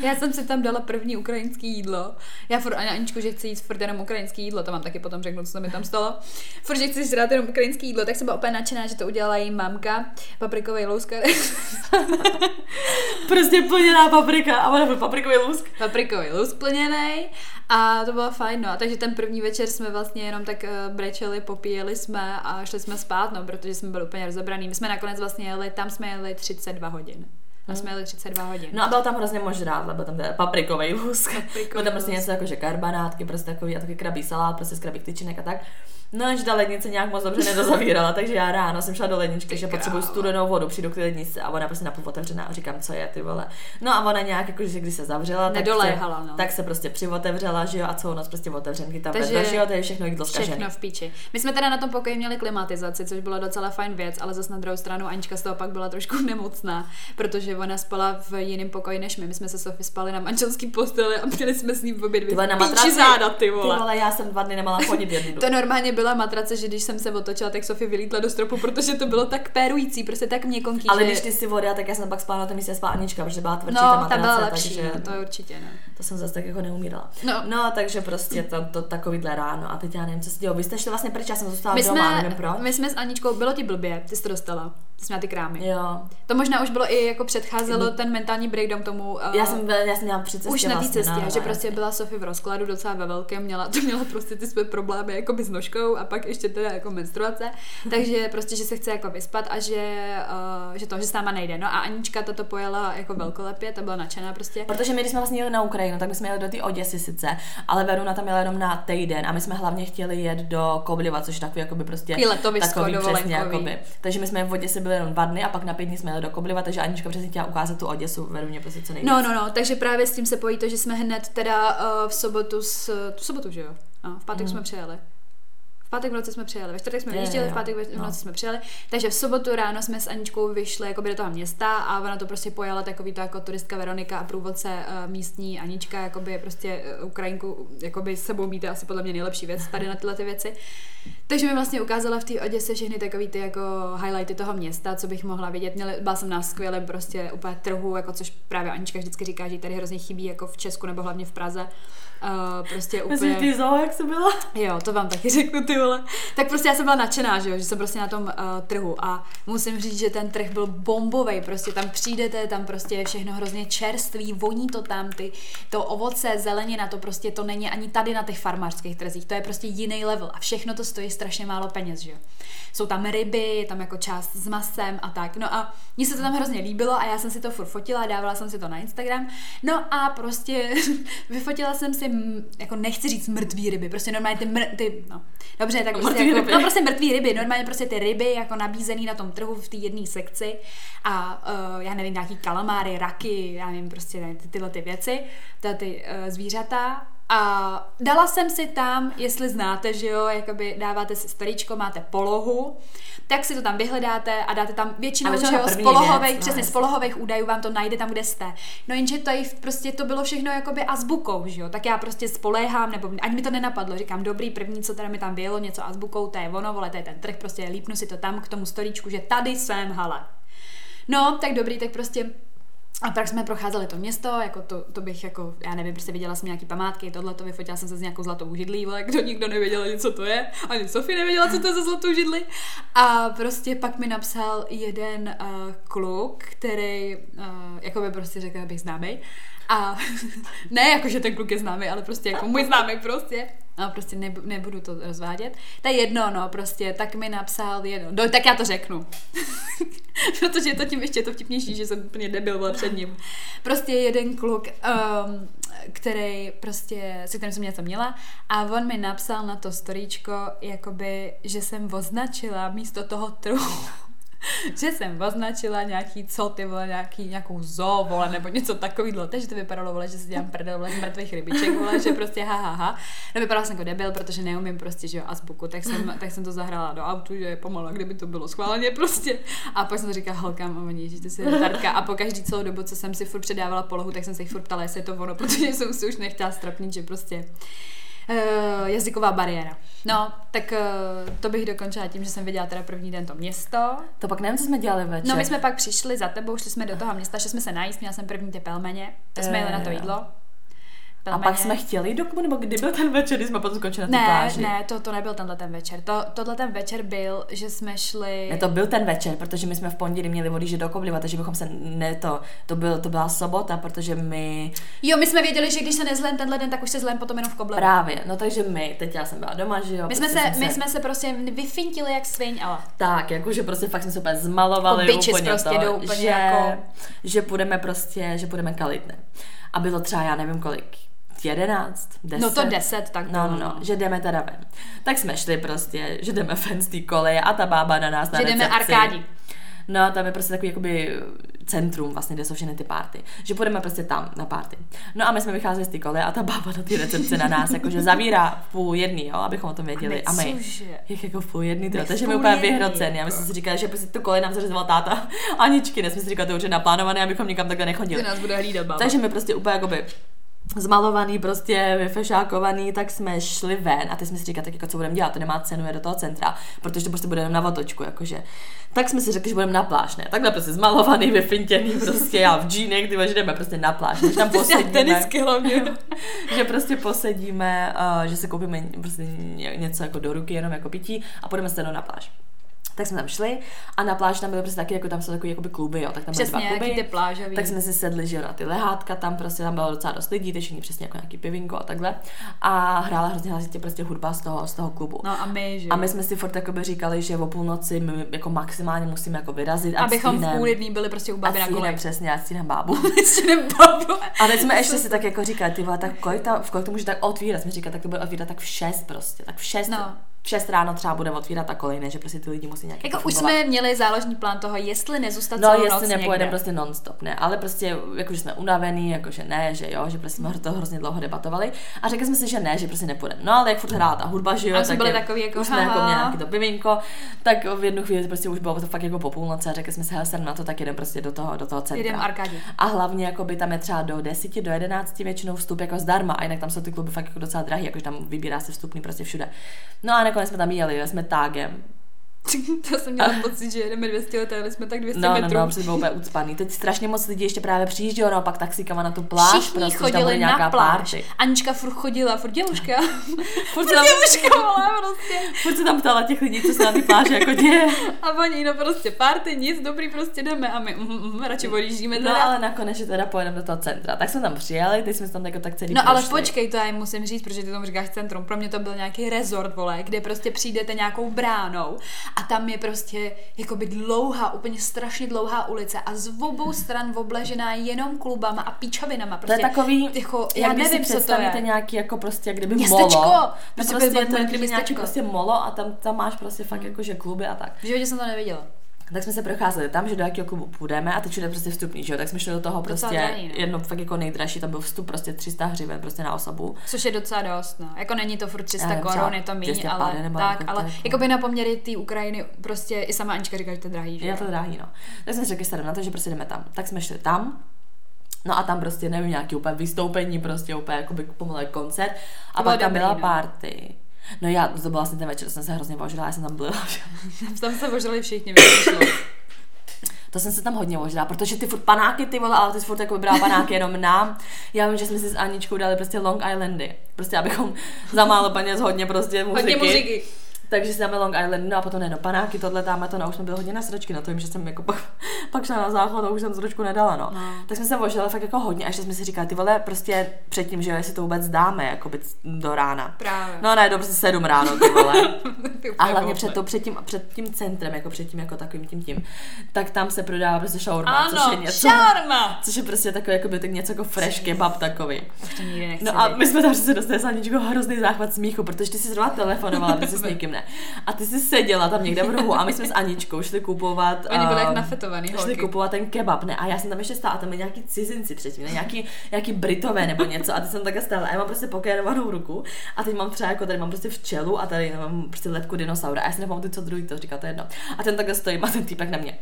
Já jsem si tam dala první ukrajinský jídlo. Já furt, Aňa, Aničku, že chci jíst furt jenom ukrajinský jídlo, to vám taky potom řeknu, co se mi tam stalo. Furt, že chci žrát jenom ukrajinský jídlo, tak jsem byla úplně nadšená, že to udělala její mamka, paprikový louska, prostě plněná paprika a ona byl paprikový lusk. paprikový lusk plněný a to bylo fajn, no. A takže ten první večer jsme vlastně jenom tak uh, brečeli, popíjeli jsme a šli jsme spát, no, protože jsme byli úplně rozebraný. My jsme nakonec vlastně jeli, tam jsme jeli 32 hodin. A jsme jeli 32 hodin. No a byl tam hrozně moc žrádla, byl tam teda paprikový lusk. Paprikový Byl tam prostě něco jako, že karbanátky, prostě takový a taky krabí salát, prostě z krabích tyčinek a tak. No, až ta lednice nějak moc dobře nedozavírala, takže já ráno jsem šla do ledničky, že potřebuji krávo. studenou vodu, přijdu k lednici a ona prostě napůl otevřená a říkám, co je ty vole. No a ona nějak, jako, že když se zavřela, tak se, no. tak se prostě přivotevřela, že jo, a celou noc prostě otevřenky tam Takže Takže... že jo, to je všechno jídlo zkažený. Všechno v píči. My jsme teda na tom pokoji měli klimatizaci, což byla docela fajn věc, ale zase na druhou stranu Anička z toho pak byla trošku nemocná, protože ona spala v jiném pokoji než my. My jsme se Sofie spali na manželský posteli a měli jsme s ním obě dvě vole, na matraci, záda, ty ty vole. vole, já jsem dva dny nemohla chodit jednu. To normálně byla matrace, že když jsem se otočila, tak Sofie vylítla do stropu, protože to bylo tak pérující, prostě tak měkonký, Ale že... když ty si voda, tak já jsem pak spala na tom místě spala Anička, protože byla tvrdší No, ta ta matrace, byla lepší, takže no, to určitě, no. to jsem zase tak jako neumírala. No. no takže prostě to, to takovýhle ráno a teď já nevím, co se dělo. Vy jste šli vlastně pryč, já jsem zůstala My doma, jsme, nevím proč. my jsme s Aničkou, bylo ti blbě, ty jsi to dostala, ty jsi měla ty krámy. Jo, To možná už bylo i jako předcházelo ten mentální breakdown tomu. uh, já jsem, já jsem měla při cestě už na té vlastně, cestě, no, že no, prostě byla Sofie v rozkladu docela ve velkém, měla, to měla prostě ty své problémy jako by s nožkou vodou a pak ještě teda jako menstruace, takže prostě, že se chce jako vyspat a že, uh, že to, že s náma nejde. No a Anička toto pojela jako velkolepě, ta byla nadšená prostě. Protože my, když jsme vlastně jeli na Ukrajinu, tak my jsme jeli do té Oděsy sice, ale Veruna tam jela jenom na týden a my jsme hlavně chtěli jet do Kobliva, což je takový jakoby prostě Takový letovisko takový přesně, jakoby. Takže my jsme v Oděse byli jenom dva dny a pak na pět dní jsme jeli do Kobliva, takže Anička přesně chtěla ukázat tu Oděsu Veruně prostě co nejvíc. No, no, no, takže právě s tím se pojí to, že jsme hned teda uh, v sobotu, s, tu sobotu, že jo? No, v pátek mm. jsme přijeli. V pátek v noci jsme přijeli, ve čtvrtek jsme vyjížděli, v pátek v no. noci jsme přijeli, takže v sobotu ráno jsme s Aničkou vyšli jakoby do toho města a ona to prostě pojala takový to jako turistka Veronika a průvodce uh, místní Anička, jakoby prostě uh, Ukrajinku, jakoby s sebou mít asi podle mě nejlepší věc tady na tyhle ty věci. Takže mi vlastně ukázala v té Oděse všechny takový ty jako highlighty toho města, co bych mohla vidět. Měla, byla jsem na skvělém prostě úplně trhu, jako což právě Anička vždycky říká, že tady hrozně chybí jako v Česku nebo hlavně v Praze. Uh, prostě úplně... ty zoo, jak jsi byla? Jo, to vám taky řeknu, ty vole. Tak prostě já jsem byla nadšená, že jo, že jsem prostě na tom uh, trhu. A musím říct, že ten trh byl bombový, prostě tam přijdete, tam prostě je všechno hrozně čerstvý, voní to tam, ty, to ovoce, zelenina, to prostě to není ani tady na těch farmářských trzích, to je prostě jiný level. A všechno to stojí strašně málo peněz, že jo. Jsou tam ryby, tam jako část s masem a tak, no a mně se to tam hrozně líbilo a já jsem si to furt fotila, dávala jsem si to na Instagram, no a prostě vyfotila jsem si, jako nechci říct mrtvý ryby, prostě normálně ty, mr, ty no, dobře, tak prostě, Mrtvý jako, ryby. no prostě mrtvý ryby, normálně prostě ty ryby jako nabízený na tom trhu v té jedné sekci a uh, já nevím, nějaký kalamáry, raky, já nevím, prostě ne, ty, tyhle ty věci, tyhle ty uh, zvířata a dala jsem si tam, jestli znáte, že jo, jakoby dáváte si storíčko, máte polohu, tak si to tam vyhledáte a dáte tam většinou, že jo, z polohových, věc, přesně no. z polohových údajů vám to najde tam, kde jste. No jenže to je, prostě to bylo všechno jakoby azbukou, že jo, tak já prostě spoléhám, nebo ani mi to nenapadlo, říkám, dobrý, první, co teda mi tam bylo, něco azbukou, to je ono, vole, to je ten trh, prostě lípnu si to tam k tomu storíčku, že tady jsem, hala. No, tak dobrý, tak prostě a pak jsme procházeli to město, jako to, to bych jako, já nevím, prostě viděla jsem nějaký památky, tohle to vyfotila jsem se s nějakou zlatou židlí, vole, kdo nikdo nevěděl ani co to je, ani Sofie nevěděla, co to je za zlatou židli. A prostě pak mi napsal jeden uh, kluk, který, uh, jako by prostě řekl, abych známý. A ne jako, že ten kluk je známý, ale prostě jako můj známý prostě. No, prostě nebu, nebudu to rozvádět. To je jedno, no, prostě, tak mi napsal jedno. No, tak já to řeknu. Protože je to tím ještě to vtipnější, že jsem úplně debil byla před ním. Prostě jeden kluk, um, který prostě, se kterým jsem něco měla a on mi napsal na to storíčko, jakoby, že jsem označila místo toho trhu že jsem označila nějaký, co ty vole, nějaký, nějakou zoo, vole, nebo něco takového, takže to vypadalo, vole, že si dělám prdel, vole, z mrtvých rybiček, vole, že prostě ha, ha, ha. No vypadala jsem jako debil, protože neumím prostě, že jo, azbuku, tak jsem, tak jsem to zahrála do autu, že je pomalu, kdyby to bylo schválně prostě. A pak jsem to říkala holkám a oni, že ty si retardka. A po každý celou dobu, co jsem si furt předávala polohu, tak jsem se jich furt ptala, jestli je to ono, protože jsem si už nechtěla strapnit, že prostě Uh, jazyková bariéra. No, tak uh, to bych dokončila tím, že jsem viděla teda první den to město. To pak nevím, co jsme dělali večer. No, my jsme pak přišli za tebou, šli jsme do toho města, šli jsme se najíst, měla jsem první ty pelmeně, tak jsme jeli na to jo. Jídlo. A pak jsme chtěli do Kubu, nebo kdy byl ten večer, kdy jsme potom skončili na té Ne, pláži? ne, to, to nebyl tenhle ten večer. To, tohle ten večer byl, že jsme šli... Ne, to byl ten večer, protože my jsme v pondělí měli odjíždět do Kobliva, takže bychom se, ne to, to, byl, to byla sobota, protože my Jo, my jsme věděli, že když se nezlem tenhle den, tak už se zlem potom jenom v Koblevu. právě, no takže my, teď já jsem byla doma, že jo. My jsme, prostě se, my jsme se prostě vyfintili jak sviň, ale Tak, jakože prostě fakt jsme se úplně zmalovali Jako úplně prostě to, úplně že, jako- že půjdeme prostě, že půjdeme kalit, ne. A bylo třeba, já nevím kolik, 11, 10. no to deset, tak No, bylo, no, no, že jdeme teda ven. Tak jsme šli prostě, že jdeme ven z té koleje a ta bába na nás na Že jdeme recepci. arkádi. No, tam je prostě takový jakoby centrum, vlastně, kde jsou všechny ty party. Že půjdeme prostě tam na party. No a my jsme vycházeli z té koleje a ta bába na té recepci na nás, jakože zavírá v půl jedný, jo, abychom o tom věděli. A my, Cože? jak jako v půl jedný, My takže my úplně jedný, vyhroceni. A my jako. jsme si říkali, že prostě tu kolej nám zařezoval táta Aničky, ne jsme si říkali, to už je naplánované, abychom nikam takhle nechodili. Ty nás bude hlídat baba. Takže my prostě úplně jakoby zmalovaný, prostě vyfešákovaný, tak jsme šli ven a teď jsme si říkali, tak jako co budeme dělat, to nemá cenu je do toho centra, protože to prostě bude jenom na otočku, jakože. Tak jsme si řekli, že budeme na pláž, ne? Takhle prostě zmalovaný, vyfintěný, prostě já v džínech, ty že jdeme prostě na pláž, že tam posedíme, tenisky hlavně. že prostě posedíme, uh, že si koupíme prostě ně- něco jako do ruky, jenom jako pití a půjdeme se jenom na pláž. Tak jsme tam šli a na pláži tam byly prostě taky, jako tam jsou takový jakoby kluby, jo, tak tam byly Přesně, dva kluby. ty plážový. Tak jsme si sedli, že jo, na ty lehátka, tam prostě tam bylo docela dost lidí, teď přesně jako nějaký pivinko a takhle. A hrála hrozně hlasitě prostě hudba z toho, z toho klubu. No a my, že A my jsme si furt jakoby říkali, že o půlnoci my jako maximálně musíme jako vyrazit. ať Abychom v stihnem- půl jedný byli prostě u ať baby na kole. přesně, ať stihnem bábu. Ještě nebabu. A teď jsme ještě si tak jako říkali, ty vole, tak kolik, ta, v kolik to může tak otvírat? Jsme říkali, tak to bude otvírat tak v 6 prostě, tak v 6. No. V 6 ráno třeba bude otvírat ta kolejné, že prostě ty lidi musí nějak Jako už jsme měli záložní plán toho, jestli nezůstat No, jestli nepojedeme prostě non-stop, ne, ale prostě, jakože jsme unavený, jakože ne, že jo, že prostě jsme to hrozně dlouho debatovali a řekli jsme si, že ne, že prostě nepůjdeme. No, ale jak furt hrála ta hudba, že jo, A jsme byli takový jako, už jsme jako měli nějaký to pivinko, tak v jednu chvíli prostě už bylo to fakt jako po půlnoci a řekli jsme si, hele, na to, tak jedem prostě do toho, do toho centra. Jedem. A hlavně jako by tam je třeba do 10, do 11 většinou vstup jako zdarma a jinak tam jsou ty kluby fakt jako docela drahý, jakože tam vybírá se vstupný prostě všude. No a rekao, ne smetam jeli, smetage. to jsem měla pocit, že jedeme 200 let, ale jsme tak 200 No, no, metrů. no, protože byl úplně ucpaný. Teď strašně moc lidí ještě právě přijíždělo naopak taxíkama na tu pláž, Všichni prostě, že tam chodili nějaká na pláž. party. Anička furt chodila, furt děluška. Furt se tam, děluška, vole, prostě. furt se tam ptala těch lidí, co se na té pláži jako děje. A oni, no prostě party, nic, dobrý, prostě jdeme. A my, mm, mm, radši odjíždíme teda. No ale nakonec, že teda pojedeme do toho centra. Tak jsme tam přijeli, teď jsme tam jako tak celý No ale počkej, to já jim musím říct, protože ty tomu říkáš centrum. Pro mě to byl nějaký resort, vole, kde prostě přijdete nějakou bránou a tam je prostě jakoby dlouhá, úplně strašně dlouhá ulice a z obou stran obležená jenom klubama a píčovinama. To Prostě, je takový, jako, jak já když nevím, si co to je. nějaký jako prostě, jak kdyby Městečko! molo. Prostě prostě, to jak nějaký městečko. prostě molo a tam, tam máš prostě fakt jako, že kluby a tak. V životě jsem to neviděla. Tak jsme se procházeli tam, že do jakého klubu půjdeme a teď všude prostě vstupní, že jo? Tak jsme šli do toho Docela prostě drahý, no. jedno fakt jako nejdražší, tam byl vstup prostě 300 hřiven prostě na osobu. Což je docela dost, no. Jako není to furt 300 Já nevím, třeba korun, je to míň, 250 ale nebo tak, jako ale jako by na poměry té Ukrajiny prostě i sama Anička říká, že to je drahý, že? Je to drahý, no. Tak jsme řekli, že na to, že prostě jdeme tam. Tak jsme šli tam, No a tam prostě, nevím, nějaký úplně vystoupení, prostě úplně jakoby pomalý koncert. A pak tam byla no. party. No já, to byl vlastně ten večer, jsem se hrozně božila, já jsem tam byla. Tam se božili všichni, to jsem se tam hodně možná, protože ty furt panáky, ty vole, ale ty jsi furt jako vybrala panáky jenom nám. Já vím, že jsme si s Aničkou dali prostě Long Islandy. Prostě abychom za málo peněz hodně prostě muziky. Hodně muziky. Takže si dáme Long Island, no a potom ne, no panáky, tohle, tam to, no už jsme byli hodně na sračky, no to vím, že jsem jako pak, pak šla na záchod a už jsem sračku nedala, no. No. Tak jsme se vožili fakt jako hodně, až jsme si říkali, ty vole, prostě předtím, že jo, jestli to vůbec dáme, jako by do rána. Právě. No ne, prostě sedm ráno, ty vole. Ty A hlavně před, to, před, tím, před tím centrem, jako před tím jako takovým tím tím, tak tam se prodává prostě shawarma, Ano, což je něco, šarma! což je prostě takový, jako by tak něco jako fresh kebab takový. No a my jsme tam přesně dostali Aničkou hrozný záchvat smíchu, protože ty jsi zrovna telefonovala, ty jsi s někým ne. A ty jsi seděla tam někde v rohu a my jsme s Aničkou šli kupovat. Oni byli jak ehm, nafetovaný šli holky. kupovat ten kebab, ne? A já jsem tam ještě stála, a tam byli nějaký cizinci předtím, ne? Nějaký, nějaký Britové nebo něco. A teď jsem takhle stála a já mám prostě pokérovanou ruku a teď mám třeba jako tady mám prostě včelu a tady mám prostě lepku dinosaura. A já si nepamatuju, co druhý to říká, to je jedno. A ten takhle stojí, má ten týpek na mě.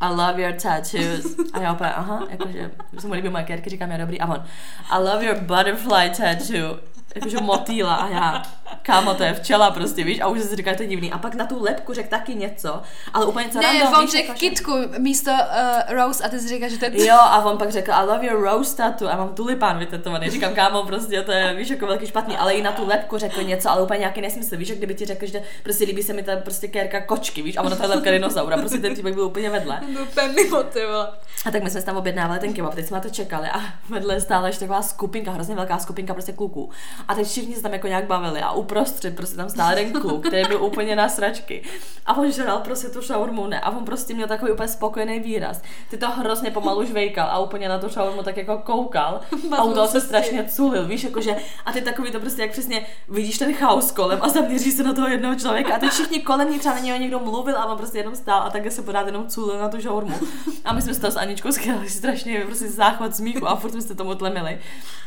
I love your tattoos. A já opět, aha, jakože, že se mu líbí moje kérky, říkám, já dobrý. A on, I love your butterfly tattoo. Jakože motýla a já, kámo, to je včela prostě, víš, a už si říká, že to je divný. A pak na tu lepku řekl taky něco, ale úplně něco Ne, on řekl jakože- kitku místo uh, Rose a ty jsi říkal, že to je... Jo, a on pak řekl, I love your rose tattoo a mám tulipán vytetovaný. Říkám, kámo, prostě to je, víš, jako velký špatný, ale i na tu lepku řekl něco, ale úplně nějaký nesmysl, víš, jak kdyby ti řekl, že prostě líbí se mi ta prostě kérka kočky, víš, a ono to je lepka dinosaura, prostě ten týpek byl úplně vedle. Byl ty vole. A tak my jsme si tam objednávali ten kebab, teď jsme na to čekali a vedle stála ještě taková skupinka, hrozně velká skupinka prostě kluků. A teď všichni se tam jako nějak bavili a uprostřed prostě tam stál jeden kluk, který byl úplně na sračky. A on žral prostě tu šaurmu, ne? A on prostě měl takový úplně spokojený výraz. Ty to hrozně pomalu žvejkal a úplně na tu šaurmu tak jako koukal a Mazl u toho se s strašně culil, víš, jakože a ty takový to prostě jak přesně vidíš ten chaos kolem a zaměří se na toho jednoho člověka a teď všichni kolem ní třeba na něho někdo mluvil a on prostě jenom stál a takhle se pořád jenom culil na tu šaurmu. A my jsme se to s Aničkou schytali strašně prostě záchvat smíchu a furt jsme se tomu tlemili.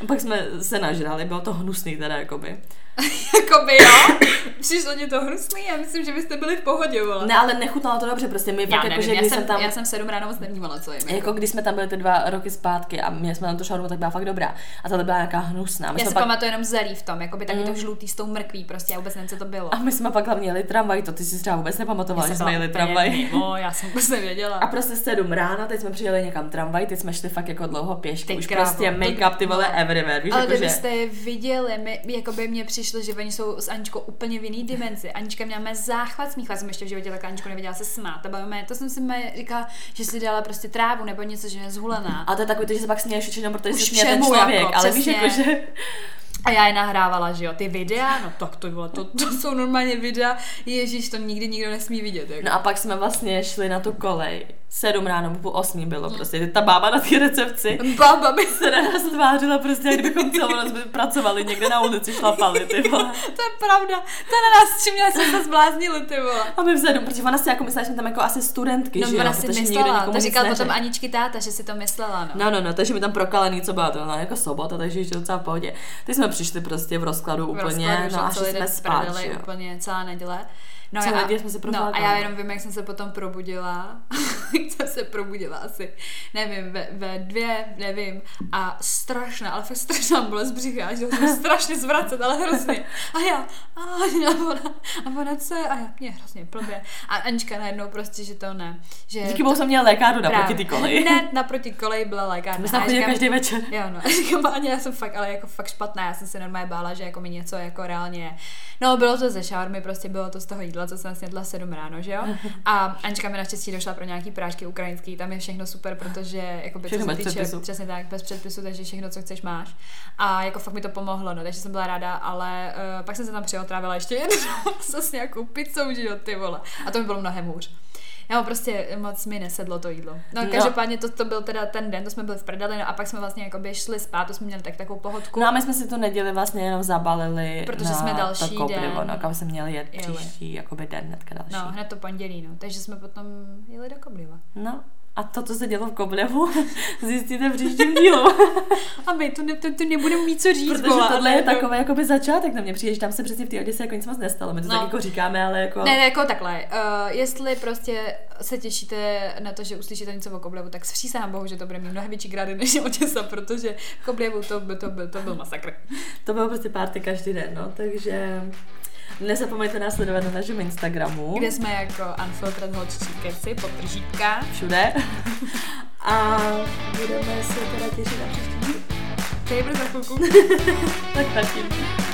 A pak jsme se nažrali, bylo to hnusný teda jakoby. Jakoby jo. Přišlo ti to hnusný, já myslím, že byste byli v pohodě, vole. Ne, ale nechutnalo to dobře, prostě my já fakt nevím, jako, že já, když jsem, jsem tam... já jsem v sedm ráno moc nevnímala, co jim. Jako když jsme tam byli ty dva roky zpátky a měli jsme tam tu šaurmu, tak byla fakt dobrá. A tohle byla nějaká hnusná. My Já jsme si pak, pamatuju jenom zelí v tom, jako by taky Mm. to žlutý s tou mrkví, prostě já vůbec nevím, co to bylo. a my jsme pak hlavně jeli tramvaj, to ty si třeba vůbec nepamatovala, že Já jsem jsme jeli tramvaj. Mimo, já jsem vůbec nevěděla. A prostě sedm ráno, teď jsme přijeli někam tramvaj, teď jsme šli fakt jako dlouho pěšky, už krávo, prostě to- make-up ty vole no. everywhere, víš, Ale jako, kdybyste je viděli, my, jako by mně přišlo, že oni jsou s Aničkou úplně v jiný dimenzi. Anička měla mé záchvat smíchu, já jsem ještě v životě tak Aničku neviděla se smát. A bavíme, to jsem si mé říkala, že si dala prostě trávu nebo něco, že je zhulená. A to je takový, to, že se pak směješ většinou, protože Už se směje ten člověk, jako, ale víš, jako, že A já je nahrávala, že jo, ty videa, no tak to bylo, to, to jsou normálně videa, ježíš, to nikdy nikdo nesmí vidět. Jako. No a pak jsme vlastně šli na tu kolej. Sedm ráno, půl osmí bylo prostě. Ta bába na té recepci Baba by se na nás tvářila prostě, jak kdybychom celou noc pracovali někde na ulici, šlapali, ty vole. To je pravda. To na nás čím jsme se zbláznili, ty vole. A my vzadu, protože ona si jako myslela, že tam jako asi studentky, No, že jo, si protože nikdo myslela, nikomu to říkal potom Aničky táta, že si to myslela, no. No, no, no, takže mi tam prokalený, co byla to, no, jako sobota, takže ještě docela v pohodě. Ty jsme přišli prostě v rozkladu V úplně, rozkladu, že no a šli jsme spát, úplně celá neděle. No, Celé já, jsme se no, a já jenom vím, jak jsem se potom probudila. jak jsem se probudila asi, nevím, ve, ve dvě, nevím. A strašná, ale fakt strašná bolest břicha, že jsem strašně zvracet, ale hrozně. A já, a, a ona, a ona co je? A já, mě hrozně blbě. A Anička najednou prostě, že to ne. Že Díky bohu jsem měla lékárnu naproti ty koleji. Ne, naproti koleji byla lékárna. My jsme A chodili každý večer. Jo, no. A říkám, Aně, já jsem fakt, ale jako fakt špatná. Já jsem se normálně bála, že jako mi něco jako reálně... No, bylo to ze šaurmy, prostě bylo to z toho jídla, co jsem snědla 7 ráno, že jo? A Anička mi naštěstí došla pro nějaký prášky ukrajinský, tam je všechno super, protože jako by co se týče, přesně tak, bez předpisu, takže všechno, co chceš, máš. A jako fakt mi to pomohlo, no, takže jsem byla ráda, ale uh, pak jsem se tam přiotrávila ještě jednou s nějakou pizzou, že jo, ty vole. A to mi bylo mnohem hůř. Já prostě moc mi nesedlo to jídlo. No, No. každopádně to, to byl teda ten den, to jsme byli v prdeli, no a pak jsme vlastně jakoby šli spát, to jsme měli tak takovou pohodku. No a my jsme si tu neděli vlastně jenom zabalili Protože na jsme další to koprivo, den no, kam jsme měli jet jeli. příští, jakoby den hnedka další. No, hned to pondělí, no. Takže jsme potom jeli do Kobliva. no. A to, co se dělo v Koblevu, zjistíte v příštím dílu. A my tu, ne, tu, tu nebudeme mít co říct, Protože vole, tohle je to- takový jakoby začátek na mě přijde, že tam se přesně v té Oděse jako nic moc nestalo. My to No. tak jako říkáme, ale jako... Ne, ne, jako takhle. Uh, jestli prostě se těšíte na to, že uslyšíte něco o Koblevu, tak přísahám bohu, že to bude mít mnohem větší grády než Oděsa, protože v Koblevu to, by, to, by, to byl masakr. To bylo prostě párty každý den, no, takže nezapomeňte nás sledovat na našem Instagramu. Kde jsme jako Unfiltered Holčičí keci, podtržítka. Všude. A budeme se teda těšit na příští. To je za chvilku. Tak zatím.